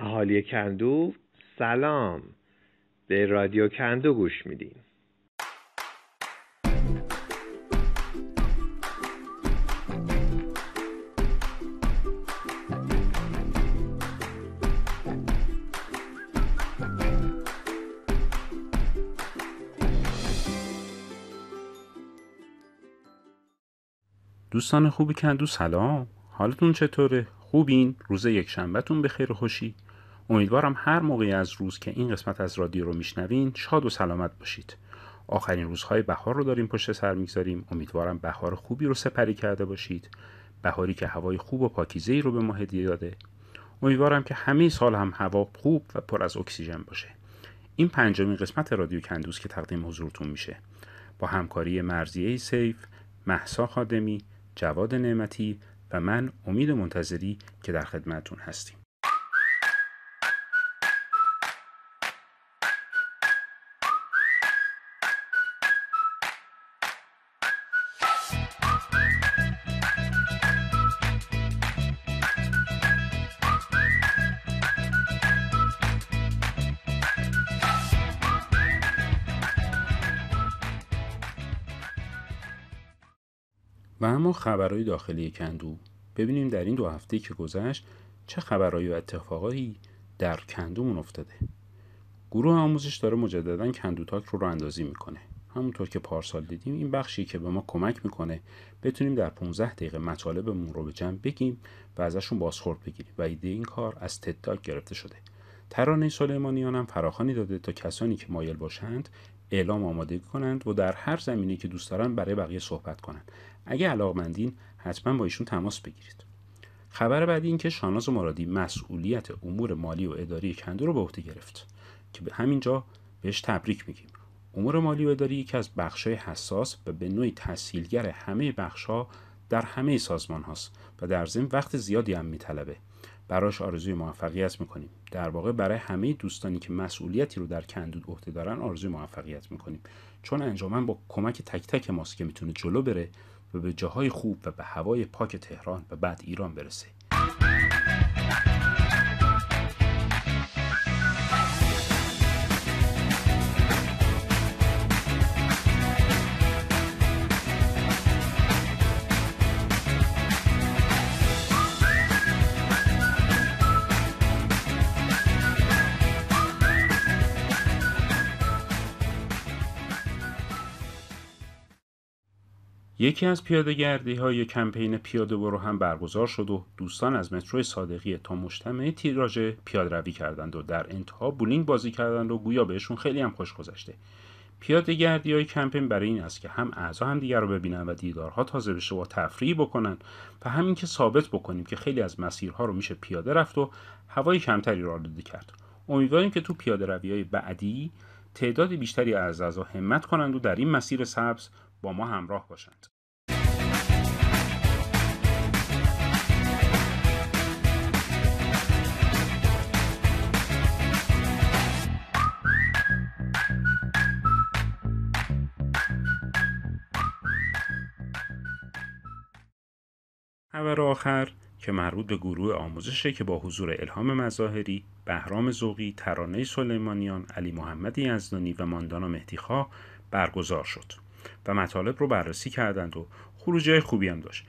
اهالی کندو سلام. به رادیو کندو گوش میدین. دوستان خوبی کندو سلام. حالتون چطوره؟ خوبین؟ روز یک شنبهتون به خیر خوشی؟ امیدوارم هر موقعی از روز که این قسمت از رادیو رو میشنوین شاد و سلامت باشید. آخرین روزهای بهار رو داریم پشت سر می‌گذاریم. امیدوارم بهار خوبی رو سپری کرده باشید. بهاری که هوای خوب و پاکیزه رو به ما هدیه داده. امیدوارم که همه سال هم هوا خوب و پر از اکسیژن باشه. این پنجمین قسمت رادیو کندوز که تقدیم حضورتون میشه. با همکاری مرزیه سیف محسا خادمی جواد نعمتی و من امید منتظری که در خدمتون هستیم. و اما خبرهای داخلی کندو. ببینیم در این دو هفته که گذشت چه خبرهایی و اتفاقایی در کندومون افتاده. گروه آموزش داره مجددا کندو تاک رو راه اندازی می‌کنه. همونطور که پارسال دیدیم این بخشی که به ما کمک می‌کنه بتونیم در 15 دقیقه مطالبمون رو به جمع بگیم و ازشون بازخورد بگیریم. و ایده این کار از تدتاک گرفته شده. ترانه سلیمانیان هم فراخانی داده تا کسانی که مایل باشند اعلام آمادگی کنند و در هر زمینه که دوست دارن برای بقیه صحبت کنند. اگه علاقمندین حتما با ایشون تماس بگیرید. خبر بعدی این که شاناز مرادی مسئولیت امور مالی و اداری کندو رو به عهده گرفت که به همینجا بهش تبریک میگیم. امور مالی و اداری یکی از بخشای حساس و به نوعی تسهیلگر همه بخشها در همه سازمان هاست و در ضمن وقت زیادی هم میطلبه. براش آرزوی موفقیت می‌کنیم. در واقع برای همه دوستانی که مسئولیتی رو در کندود عهده دارن آرزوی موفقیت می‌کنیم. چون انجامن با کمک تک تک ماست که می‌تونه جلو بره و به جاهای خوب و به هوای پاک تهران و بعد ایران برسه. یکی از پیاده گردی های کمپین پیاده برو هم برگزار شد و دوستان از مترو صادقی تا مجتمع تیراژ پیاده روی کردند و در انتها بولینگ بازی کردند و گویا بهشون خیلی هم خوش گذشته. پیاده گردی های کمپین برای این است که هم اعضا هم دیگر رو ببینن و دیدارها تازه بشه و تفریحی بکنن و همین که ثابت بکنیم که خیلی از مسیرها رو میشه پیاده رفت و هوای کمتری را آلوده کرد. امیدواریم که تو پیاده روی های بعدی تعداد بیشتری از اعضا همت کنند و در این مسیر سبز با ما همراه باشند. خبر آخر که مربوط به گروه آموزشه که با حضور الهام مظاهری، بهرام زوقی، ترانه سلیمانیان، علی محمد یزدانی و ماندانا مهدیخواه برگزار شد. و مطالب رو بررسی کردند و خروجی خوبی هم داشت.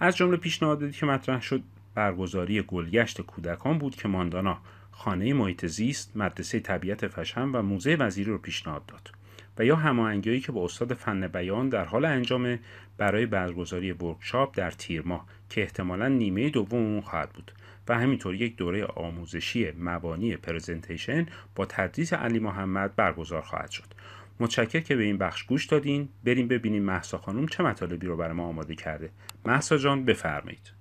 از جمله پیشنهاداتی که مطرح شد برگزاری گلگشت کودکان بود که ماندانا خانه محیط زیست مدرسه طبیعت فشم و موزه وزیری رو پیشنهاد داد و یا هماهنگی که با استاد فن بیان در حال انجام برای برگزاری ورکشاپ در تیر ماه که احتمالا نیمه دوم اون خواهد بود و همینطور یک دوره آموزشی مبانی پرزنتیشن با تدریس علی محمد برگزار خواهد شد. متشکر که به این بخش گوش دادین. بریم ببینیم محسا خانم چه مطالبی رو برای ما آماده کرده. محسا جان بفرمایید.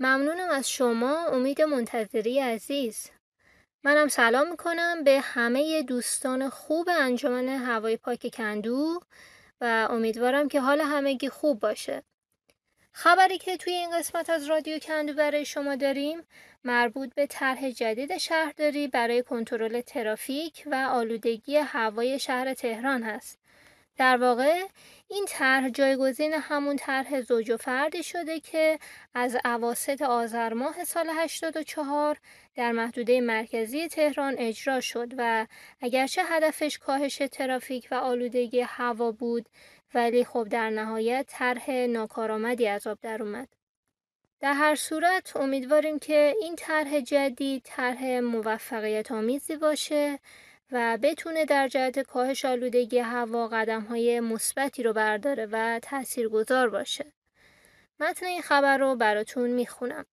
ممنونم از شما. امید منتظری عزیز. منم سلام می‌کنم به همه دوستان خوب انجمن هوای پاک کندو و امیدوارم که حال همگی خوب باشه. خبری که توی این قسمت از رادیو کندو برای شما داریم مربوط به طرح جدید شهرداری برای کنترل ترافیک و آلودگی هوای شهر تهران هست. در واقع این طرح جایگزین همون طرح زوج و فردی شده که از اواسط آذر ماه سال 84 در محدوده مرکزی تهران اجرا شد و اگرچه هدفش کاهش ترافیک و آلودگی هوا بود ولی خب در نهایت طرح ناکارآمدی از آب در اومد. در هر صورت امیدواریم که این طرح جدید طرح موفقیت آمیزی باشه و بتونه در جهت کاهش آلودگی هوا قدم های مثبتی رو برداره و تاثیرگذار باشه. متن این خبر رو براتون می‌خونم.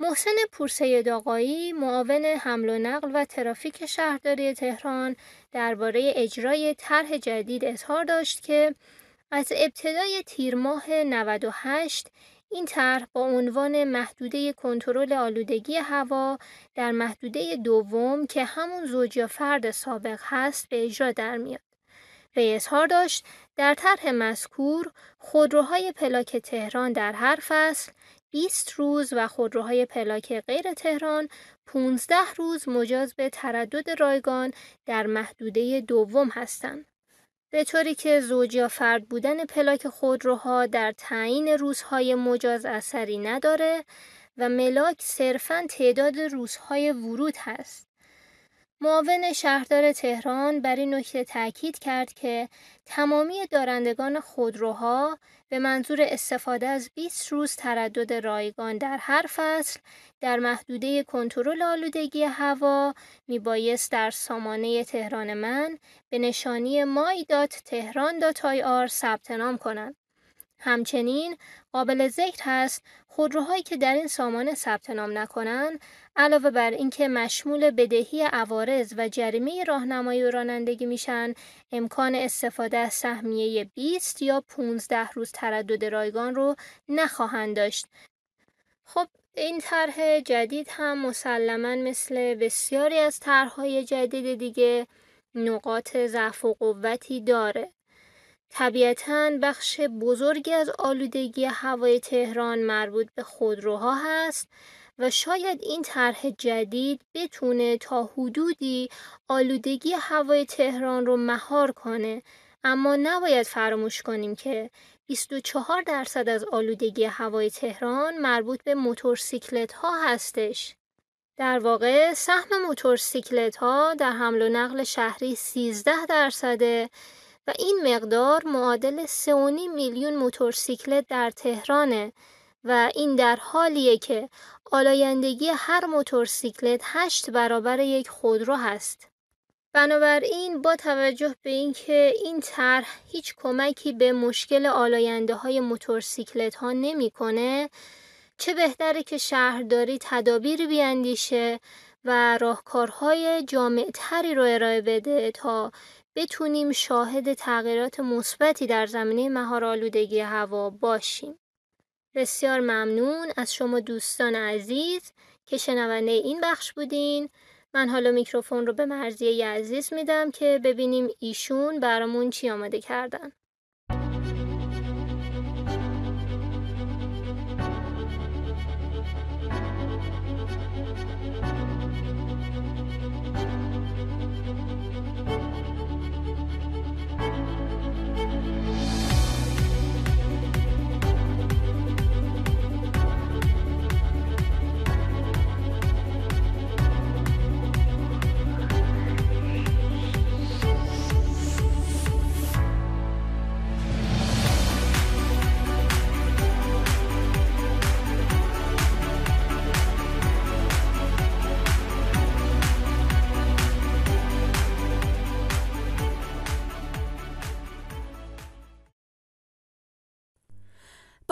محسن پورسید آقایی معاون حمل و نقل و ترافیک شهرداری تهران درباره اجرای طرح جدید اظهار داشت که از ابتدای تیر ماه 98 این طرح با عنوان محدوده کنترل آلودگی هوا در محدوده دوم که همون زوج یا فرد سابق هست به اجرا در میاد. وی اظهار داشت در طرح مذکور خودروهای پلاک تهران در هر فصل 20 روز و خودروهای پلاک غیر تهران 15 روز مجاز به تردد رایگان در محدوده دوم هستند. به طوری که زوج یا فرد بودن پلاک خودروها در تعیین روزهای مجاز اثری نداره و ملاک صرفا تعداد روزهای ورود هست. معاون شهردار تهران بر این نکته تاکید کرد که تمامی دارندگان خودروها به منظور استفاده از 20 روز تردد رایگان در هر فصل در محدوده کنترل آلودگی هوا میبایست در سامانه تهران من به نشانی مای تهران دات آر ثبت نام کنند. همچنین قابل ذکر هست خودروهایی که در این سامانه ثبت نام نکنند علاوه بر اینکه مشمول بدهی عوارض و جریمه راهنمایی و رانندگی میشن امکان استفاده از سهمیه 20 یا 15 روز تردد رایگان رو نخواهند داشت. خب این طرح جدید هم مسلما مثل بسیاری از طرحهای جدید دیگه نقاط ضعف و قوتی داره. طبیعتا بخش بزرگی از آلودگی هوای تهران مربوط به خودروها هست و شاید این طرح جدید بتونه تا حدودی آلودگی هوای تهران رو مهار کنه اما نباید فراموش کنیم که 24 درصد از آلودگی هوای تهران مربوط به موتورسیکلت ها هستش. در واقع سهم موتورسیکلت ها در حمل و نقل شهری 13 درصده و این مقدار معادل 3.5 میلیون موتورسیکلت در تهرانه و این در حالیه که آلایندگی هر موتورسیکلت هشت برابر یک خودرو هست. بنابراین با توجه به اینکه این طرح هیچ کمکی به مشکل آلاینده های موتورسیکلت ها نمی‌کنه چه بهتره که شهرداری تدابیر بیاندیشه و راهکارهای جامعتری رو ارائه بده تا بتونیم شاهد تغییرات مثبتی در زمینه مهار آلودگی هوا باشیم. بسیار ممنون از شما دوستان عزیز که شنونده این بخش بودین. من حالا میکروفون رو به مرزیه عزیز میدم که ببینیم ایشون برامون چی آماده کردن.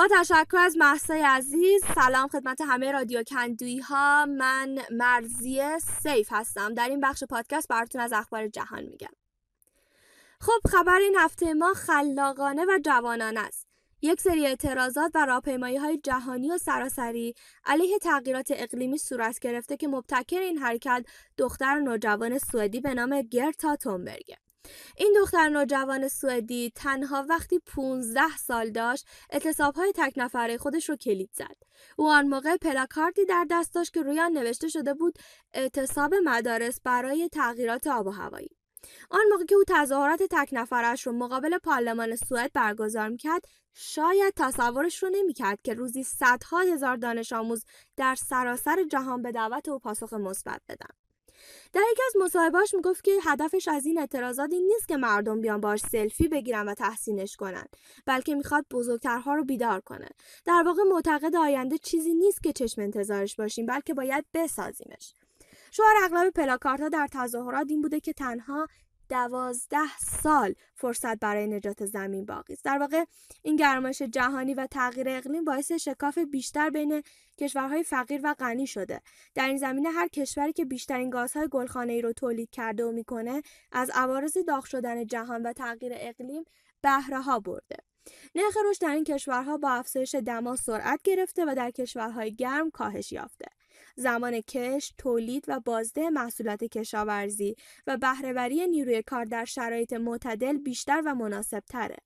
تشکر از محسای عزیز سلام خدمت همه رادیو کندوی ها من مرزی سیف هستم. در این بخش پادکست براتون از اخبار جهان میگم. خب خبر این هفته ما خلاقانه و جوانانه است. یک سری اعتراضات و راهپیمایی های جهانی و سراسری علیه تغییرات اقلیمی صورت گرفته که مبتکر این حرکت دختر نوجوان سوئدی به نام گرتا تومبرگه این دختر نوجوان سوئدی تنها وقتی 15 سال داشت اعتصابهای تک نفره خودش رو کلید زد. او آن موقع پلاکاردی در دست داشت که روی آن نوشته شده بود اعتصاب مدارس برای تغییرات آب و هوایی. آن موقع که او تظاهرات تک نفرش رو مقابل پارلمان سوئد برگزار می‌کرد شاید تصورش رو نمی‌کرد که روزی صدها هزار دانش آموز در سراسر جهان به دعوت او پاسخ مثبت بدن در یکی از مصاحبهاش می‌گفت که هدفش از این اعتراضات این نیست که مردم بیان باش سلفی بگیرن و تحسینش کنن بلکه می‌خواد بزرگترها رو بیدار کنه. در واقع معتقد آینده چیزی نیست که چشم انتظارش باشیم بلکه باید بسازیمش. شعار اغلب پلاکارت ها در تظاهرات این بوده که تنها دوازده سال فرصت برای نجات زمین باقی است. در واقع این گرمایش جهانی و تغییر اقلیم باعث شکاف بیشتر بین کشورهای فقیر و غنی شده. در این زمینه هر کشوری که بیشترین گازهای گلخانه ای رو تولید کرده و می‌کنه از عوارض داغ شدن جهان و تغییر اقلیم بهره ها برده. نرخ رشد در این کشورها با افزایش دما سرعت گرفته و در کشورهای گرم کاهش یافته. زمان کش، تولید و بازده محصولات کشاورزی و بهرهوری نیروی کار در شرایط معتدل بیشتر و مناسب تره.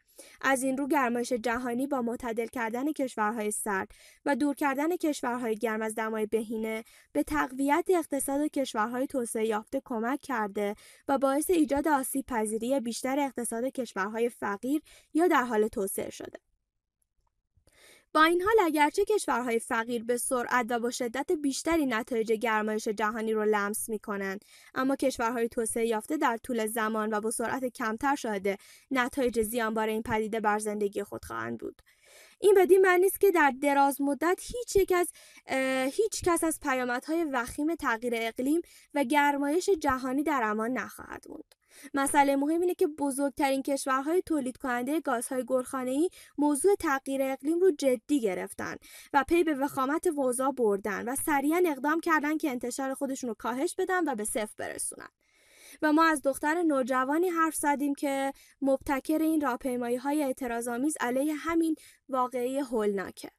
از این رو گرمایش جهانی با معتدل کردن کشورهای سرد و دور کردن کشورهای گرم از دمای بهینه به تقویت اقتصاد کشورهای توسعه یافته کمک کرده و باعث ایجاد آسیب پذیری بیشتر اقتصاد کشورهای فقیر یا در حال توسعه شده. با این حال اگرچه کشورهای فقیر به سرعت و با شدت بیشتری نتایج گرمایش جهانی رو لمس می کنند اما کشورهای توسعه یافته در طول زمان و با سرعت کمتر شاهد نتایج زیانبار این پدیده بر زندگی خود خواهند بود. این بدین معنی است که در دراز مدت هیچ یک از هیچ کس از پیامدهای وخیم تغییر اقلیم و گرمایش جهانی در امان نخواهد موند. مسئله مهم اینه که بزرگترین کشورهای تولید کننده گازهای گلخانه‌ای موضوع تغییر اقلیم رو جدی گرفتن و پی به وخامت وضع بردن و سریعا اقدام کردن که انتشار خودشون رو کاهش بدن و به صفر برسونن. و ما از دختر نوجوانی حرف زدیم که مبتکر این راهپیمایی های اعتراضآمیز علیه همین واقعی هولناکه.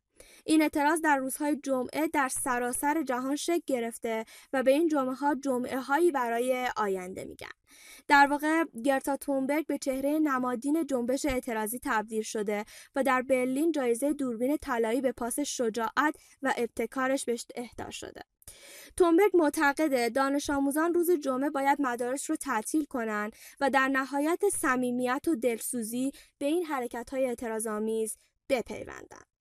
این اعتراض در روزهای جمعه در سراسر جهان شکل گرفته و به این جمعه ها جمعه هایی برای آینده میگن. در واقع گرتا تونبرگ به چهره نمادین جنبش اعتراضی تبدیل شده و در برلین جایزه دوربین طلایی به پاس شجاعت و ابتکارش بهش اهدا شده. تونبرگ معتقده دانش آموزان روز جمعه باید مدارس رو تعطیل کنند و در نهایت صمیمیت و دلسوزی به این حرکت های بپیوندند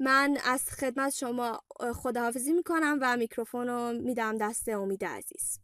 من از خدمت شما خداحافظی می‌کنم و میکروفون رو میدم دست امید عزیز.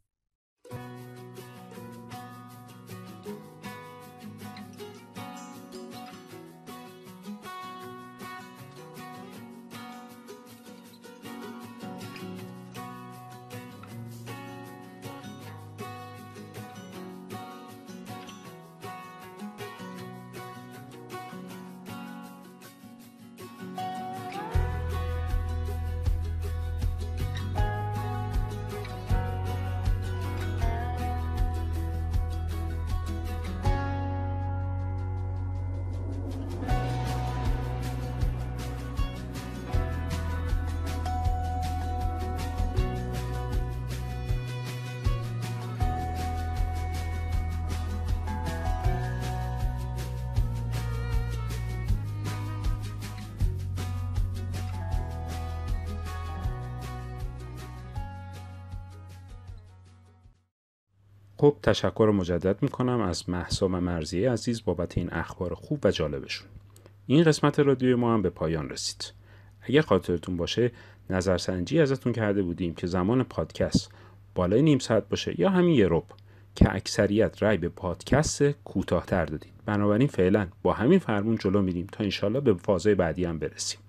خب تشکر مجدد می‌کنم از محسام مرزیه عزیز بابت این اخبار خوب و جالبشون. این قسمت رادیو ما هم به پایان رسید. اگر خاطرتون باشه نظرسنجی ازتون کرده بودیم که زمان پادکست بالای نیم ساعت باشه یا همین یه رب که اکثریت رای به پادکست کوتاهتر دادید. بنابراین فعلا با همین فرمون جلو میریم تا انشالله به فازهای بعدی هم برسیم.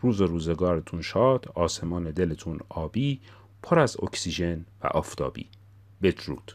روز و روزگارتون شاد آسمان دلتون آبی پر از اکسیژن و آفتابی. بدرود.